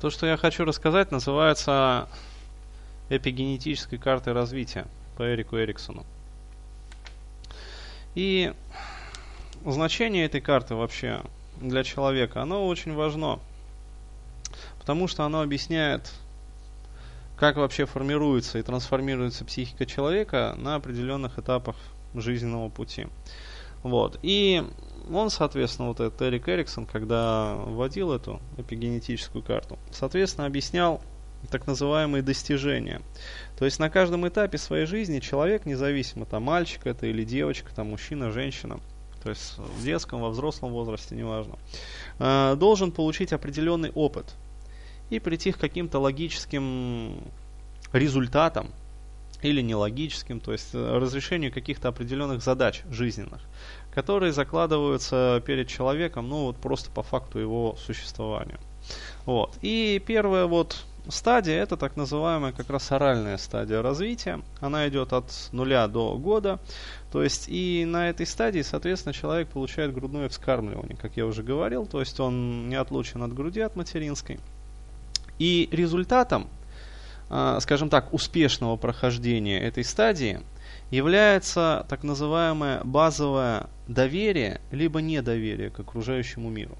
То, что я хочу рассказать, называется эпигенетической картой развития по Эрику Эриксону. И значение этой карты вообще для человека, оно очень важно, потому что оно объясняет, как вообще формируется и трансформируется психика человека на определенных этапах жизненного пути. Вот. И он, соответственно, вот этот Эрик Эриксон, когда вводил эту эпигенетическую карту, соответственно, объяснял так называемые достижения. То есть на каждом этапе своей жизни человек, независимо, там мальчик это или девочка, там мужчина, женщина, то есть в детском, во взрослом возрасте, неважно, э, должен получить определенный опыт и прийти к каким-то логическим результатам, или нелогическим, то есть э, разрешению каких-то определенных задач жизненных, которые закладываются перед человеком, ну вот просто по факту его существования. Вот. И первая вот стадия, это так называемая как раз оральная стадия развития. Она идет от нуля до года. То есть и на этой стадии, соответственно, человек получает грудное вскармливание, как я уже говорил. То есть он не отлучен от груди, от материнской. И результатом а, скажем так, успешного прохождения этой стадии является так называемое базовое доверие, либо недоверие к окружающему миру.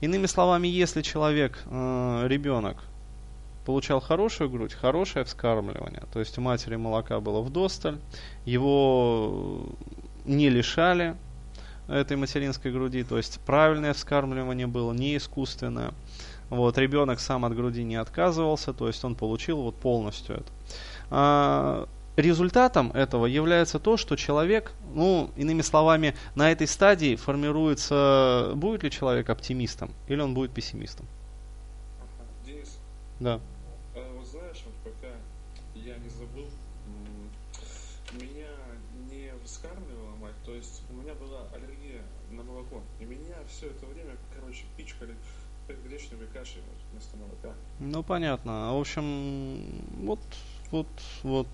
Иными словами, если человек, э, ребенок, получал хорошую грудь, хорошее вскармливание, то есть у матери молока было в досталь, его не лишали этой материнской груди, то есть правильное вскармливание было, не искусственное, вот, ребенок сам от груди не отказывался, то есть он получил вот полностью это. А, результатом этого является то, что человек, ну, иными словами, на этой стадии формируется, будет ли человек оптимистом или он будет пессимистом. Денис? Да. А, вот знаешь, вот пока я не забыл, меня не вскармливала мать, то есть у меня была аллергия на молоко, и меня все это время, короче, пичкали гречневой кашей вместо молока. Ну, понятно. В общем, вот, вот, вот.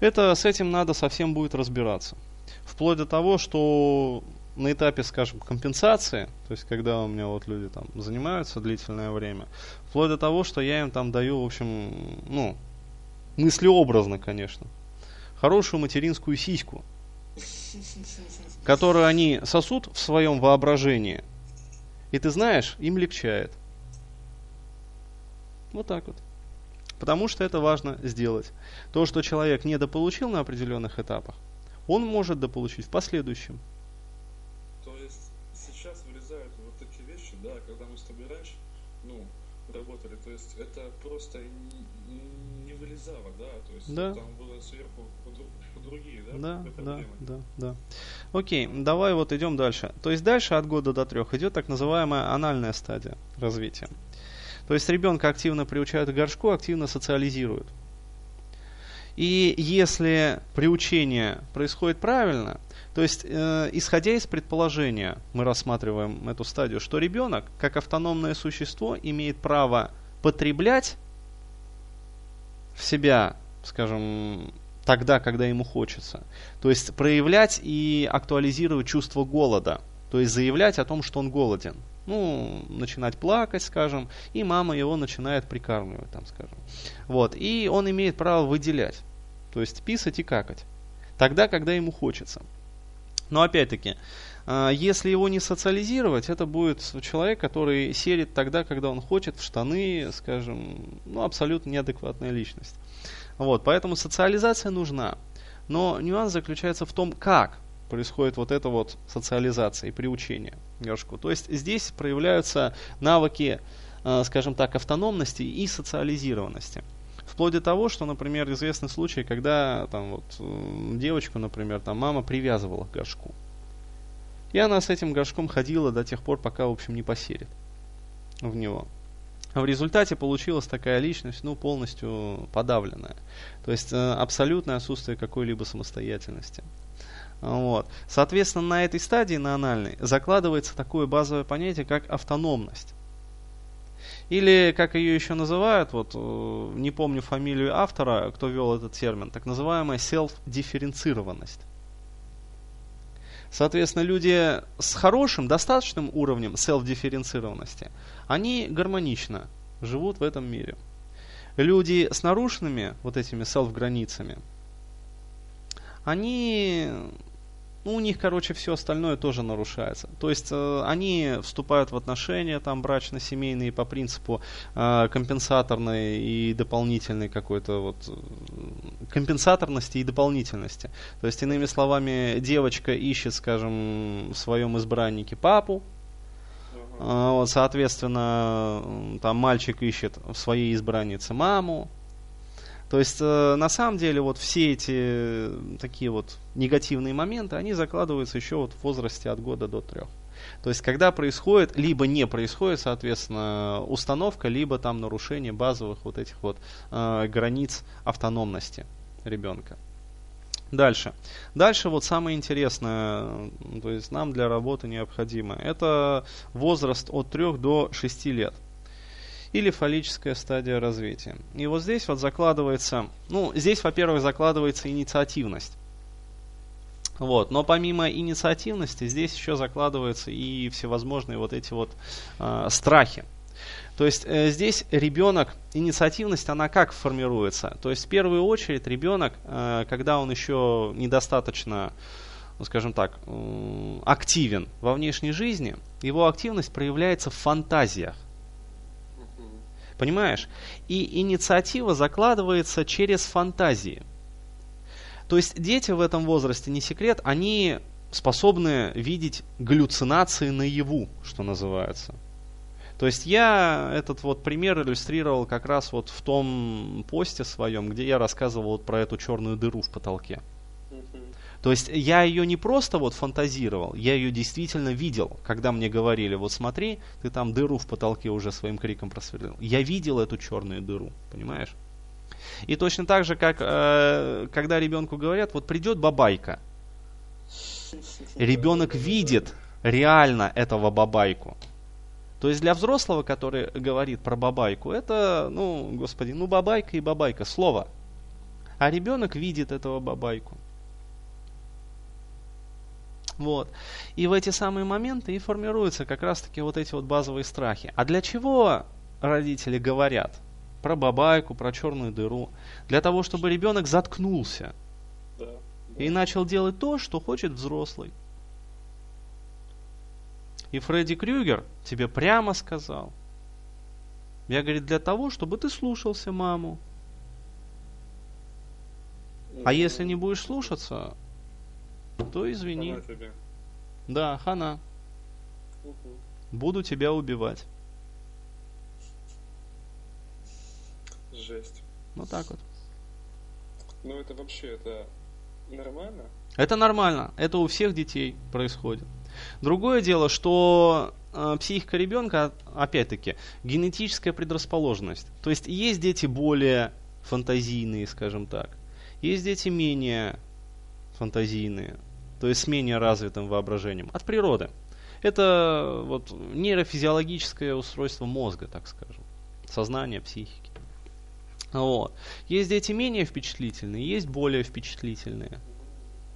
Это с этим надо совсем будет разбираться. Вплоть до того, что на этапе, скажем, компенсации, то есть когда у меня вот люди там занимаются длительное время, вплоть до того, что я им там даю, в общем, ну, мыслеобразно, конечно, хорошую материнскую сиську, которую они сосут в своем воображении – и ты знаешь, им легчает. Вот так вот. Потому что это важно сделать. То, что человек недополучил на определенных этапах, он может дополучить в последующем. То есть сейчас вылезают вот такие вещи, да, когда мы с тобой раньше, ну, работали, то есть это просто не, не вылезало, да, то есть да. там было сверху другие, да? Да, да, да, да. Окей, давай вот идем дальше. То есть дальше от года до трех идет так называемая анальная стадия развития. То есть ребенка активно приучают к горшку, активно социализируют. И если приучение происходит правильно, то есть э, исходя из предположения, мы рассматриваем эту стадию, что ребенок, как автономное существо, имеет право потреблять в себя, скажем, тогда, когда ему хочется. То есть проявлять и актуализировать чувство голода. То есть заявлять о том, что он голоден. Ну, начинать плакать, скажем, и мама его начинает прикармливать, там, скажем. Вот, и он имеет право выделять. То есть писать и какать. Тогда, когда ему хочется. Но опять-таки, а, если его не социализировать, это будет человек, который серит тогда, когда он хочет, в штаны, скажем, ну, абсолютно неадекватная личность. Вот, поэтому социализация нужна. Но нюанс заключается в том, как происходит вот эта вот социализация и приучение горшку. То есть здесь проявляются навыки, э, скажем так, автономности и социализированности. Вплоть до того, что, например, известны случаи, когда там вот девочку, например, там мама привязывала к горшку. И она с этим горшком ходила до тех пор, пока, в общем, не посерит в него. В результате получилась такая личность, ну, полностью подавленная. То есть э, абсолютное отсутствие какой-либо самостоятельности. Вот. Соответственно, на этой стадии, на анальной, закладывается такое базовое понятие, как автономность. Или, как ее еще называют, вот, э, не помню фамилию автора, кто вел этот термин, так называемая self-дифференцированность. Соответственно, люди с хорошим, достаточным уровнем селф-дифференцированности, они гармонично живут в этом мире. Люди с нарушенными вот этими селф-границами, они ну, у них, короче, все остальное тоже нарушается. То есть э, они вступают в отношения там брачно-семейные по принципу э, компенсаторной и дополнительной какой-то вот э, компенсаторности и дополнительности. То есть, иными словами, девочка ищет, скажем, в своем избраннике папу, э, вот, соответственно, там мальчик ищет в своей избраннице маму, то есть, э, на самом деле, вот все эти э, такие вот негативные моменты, они закладываются еще вот в возрасте от года до трех. То есть, когда происходит, либо не происходит, соответственно, установка, либо там нарушение базовых вот этих вот э, границ автономности ребенка. Дальше. Дальше вот самое интересное, то есть нам для работы необходимо, это возраст от 3 до 6 лет или фаллическая стадия развития. И вот здесь вот закладывается, ну, здесь, во-первых, закладывается инициативность. Вот. Но помимо инициативности, здесь еще закладываются и всевозможные вот эти вот э, страхи. То есть э, здесь ребенок, инициативность, она как формируется? То есть в первую очередь ребенок, э, когда он еще недостаточно, ну, скажем так, э, активен во внешней жизни, его активность проявляется в фантазиях. Понимаешь? И инициатива закладывается через фантазии. То есть дети в этом возрасте, не секрет, они способны видеть галлюцинации наяву, что называется. То есть я этот вот пример иллюстрировал как раз вот в том посте своем, где я рассказывал вот про эту черную дыру в потолке. То есть я ее не просто вот фантазировал, я ее действительно видел, когда мне говорили, вот смотри, ты там дыру в потолке уже своим криком просверлил. Я видел эту черную дыру, понимаешь? И точно так же, как э, когда ребенку говорят, вот придет бабайка, ребенок видит реально этого бабайку. То есть для взрослого, который говорит про бабайку, это, ну, господи, ну бабайка и бабайка, слово. А ребенок видит этого бабайку. Вот. И в эти самые моменты и формируются как раз-таки вот эти вот базовые страхи. А для чего родители говорят про бабайку, про черную дыру? Для того, чтобы ребенок заткнулся да, да. и начал делать то, что хочет взрослый. И Фредди Крюгер тебе прямо сказал. Я, говорит, для того, чтобы ты слушался маму. А если не будешь слушаться, то извини. Хана тебе. Да, хана. Угу. Буду тебя убивать. Жесть. Вот так вот. Ну это вообще, это нормально? Это нормально. Это у всех детей происходит. Другое дело, что э, психика ребенка, опять-таки, генетическая предрасположенность. То есть есть дети более фантазийные, скажем так. Есть дети менее фантазийные, то есть с менее развитым воображением, от природы. Это вот нейрофизиологическое устройство мозга, так скажем, сознание, психики. Вот. Есть дети менее впечатлительные, есть более впечатлительные.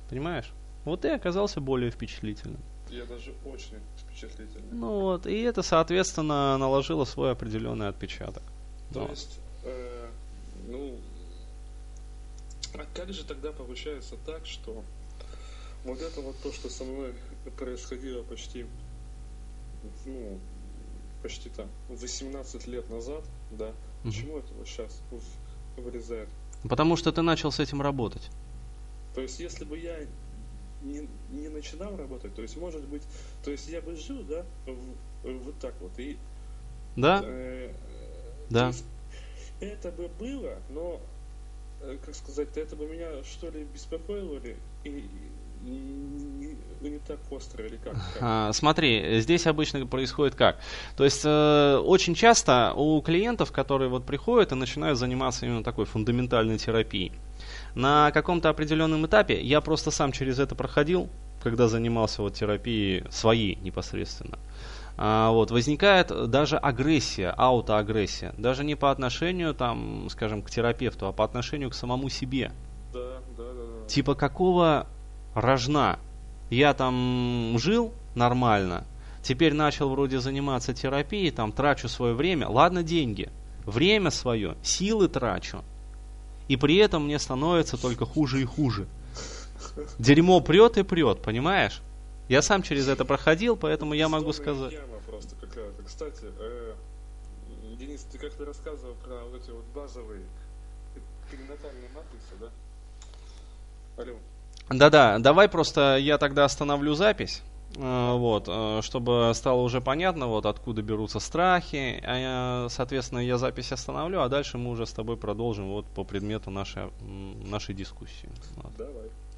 Понимаешь? Вот ты оказался более впечатлительным. Я даже очень впечатлительный. Ну вот, и это, соответственно, наложило свой определенный отпечаток. То вот. есть, э, ну, а как же тогда получается так, что вот это вот то, что со мной происходило почти, ну, почти там 18 лет назад, да, угу. почему это вот сейчас вырезает? Потому что ты начал с этим работать. То есть, если бы я не, не начинал работать, то есть, может быть, то есть я бы жил, да, в, вот так вот, и... Да? Э, да. это бы было, но Э, как сказать, это бы меня что ли беспокоило ли? И, не, не так остро или как? А, смотри, здесь обычно происходит как? То есть э, очень часто у клиентов, которые вот приходят и начинают заниматься именно такой фундаментальной терапией, на каком-то определенном этапе я просто сам через это проходил, когда занимался вот терапией своей непосредственно. А, вот, возникает даже агрессия, аутоагрессия. Даже не по отношению, там, скажем, к терапевту, а по отношению к самому себе. Да, да, да. да. Типа какого рожна я там жил нормально, теперь начал вроде заниматься терапией, там трачу свое время, ладно деньги, время свое, силы трачу, и при этом мне становится только хуже и хуже. Дерьмо прет и прет, понимаешь? Я сам через это проходил, поэтому я могу сказать. Просто какая-то. Кстати, э, Денис, ты как-то рассказывал про вот эти вот базовые перинатальные матрицы, да? Алло. Да-да, давай просто я тогда остановлю запись. э, Вот, э, чтобы стало уже понятно, вот откуда берутся страхи. А я, соответственно, я запись остановлю, а дальше мы уже с тобой продолжим вот по предмету нашей, нашей дискуссии. Вот. Давай.